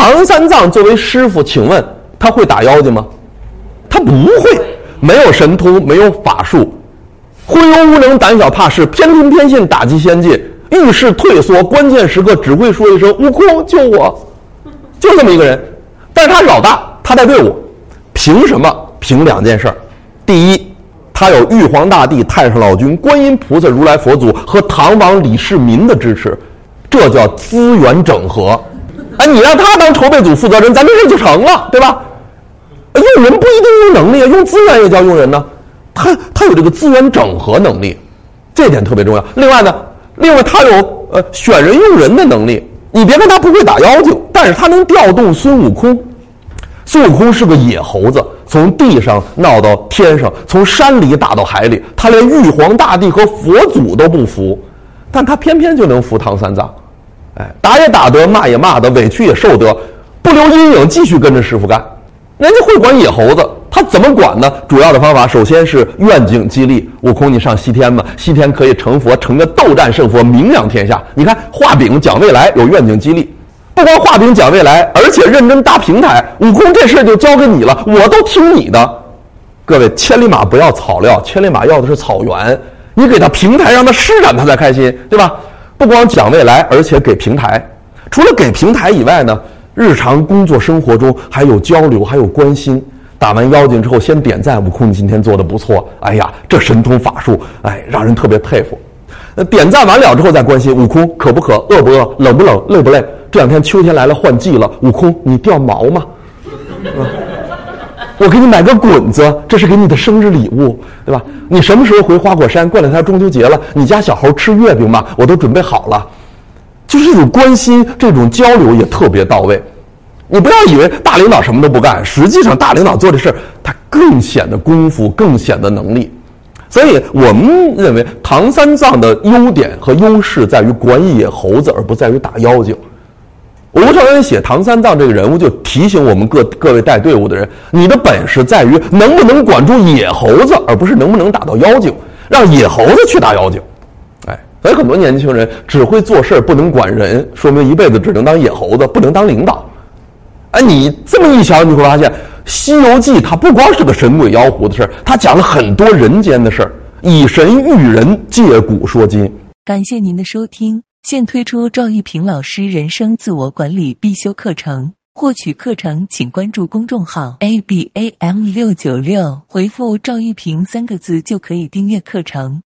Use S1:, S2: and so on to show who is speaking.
S1: 唐三藏作为师傅，请问他会打妖精吗？他不会，没有神通，没有法术，昏庸无能，胆小怕事，偏听偏信，打击先进，遇事退缩，关键时刻只会说一声“悟空救我”，就这么一个人。但是他是老大，他带队伍，凭什么？凭两件事儿。第一，他有玉皇大帝、太上老君、观音菩萨、如来佛祖和唐王李世民的支持，这叫资源整合。哎，你让他当筹备组负责人，咱这事就成了，对吧？用人不一定用能力啊，用资源也叫用人呢。他他有这个资源整合能力，这点特别重要。另外呢，另外他有呃选人用人的能力。你别看他不会打妖精，但是他能调动孙悟空。孙悟空是个野猴子，从地上闹到天上，从山里打到海里，他连玉皇大帝和佛祖都不服，但他偏偏就能服唐三藏。哎，打也打得，骂也骂得，委屈也受得，不留阴影，继续跟着师傅干。人家会管野猴子，他怎么管呢？主要的方法，首先是愿景激励。悟空，你上西天吧，西天可以成佛，成个斗战胜佛，名扬天下。你看画饼讲未来，有愿景激励，不光画饼讲未来，而且认真搭平台。悟空，这事就交给你了，我都听你的。各位，千里马不要草料，千里马要的是草原。你给他平台，让他施展，他才开心，对吧？不光讲未来，而且给平台。除了给平台以外呢？日常工作生活中还有交流，还有关心。打完妖精之后，先点赞，悟空，你今天做的不错。哎呀，这神通法术，哎，让人特别佩服。那点赞完了之后再关心，悟空渴不渴，饿不饿，冷不冷，累不累？这两天秋天来了，换季了，悟空，你掉毛吗？我给你买个滚子，这是给你的生日礼物，对吧？你什么时候回花果山？过两天中秋节了，你家小猴吃月饼吗？我都准备好了。就是这种关心，这种交流也特别到位。你不要以为大领导什么都不干，实际上大领导做的事儿，他更显得功夫，更显得能力。所以我们认为唐三藏的优点和优势在于管野猴子，而不在于打妖精。吴承恩写唐三藏这个人物，就提醒我们各各位带队伍的人，你的本事在于能不能管住野猴子，而不是能不能打到妖精，让野猴子去打妖精。哎所以很多年轻人只会做事不能管人，说明一辈子只能当野猴子，不能当领导。哎，你这么一想，你会发现《西游记》它不光是个神鬼妖狐的事儿，它讲了很多人间的事儿，以神喻人，借古说今。
S2: 感谢您的收听，现推出赵玉平老师人生自我管理必修课程，获取课程请关注公众号 a b a m 六九六，回复赵玉平三个字就可以订阅课程。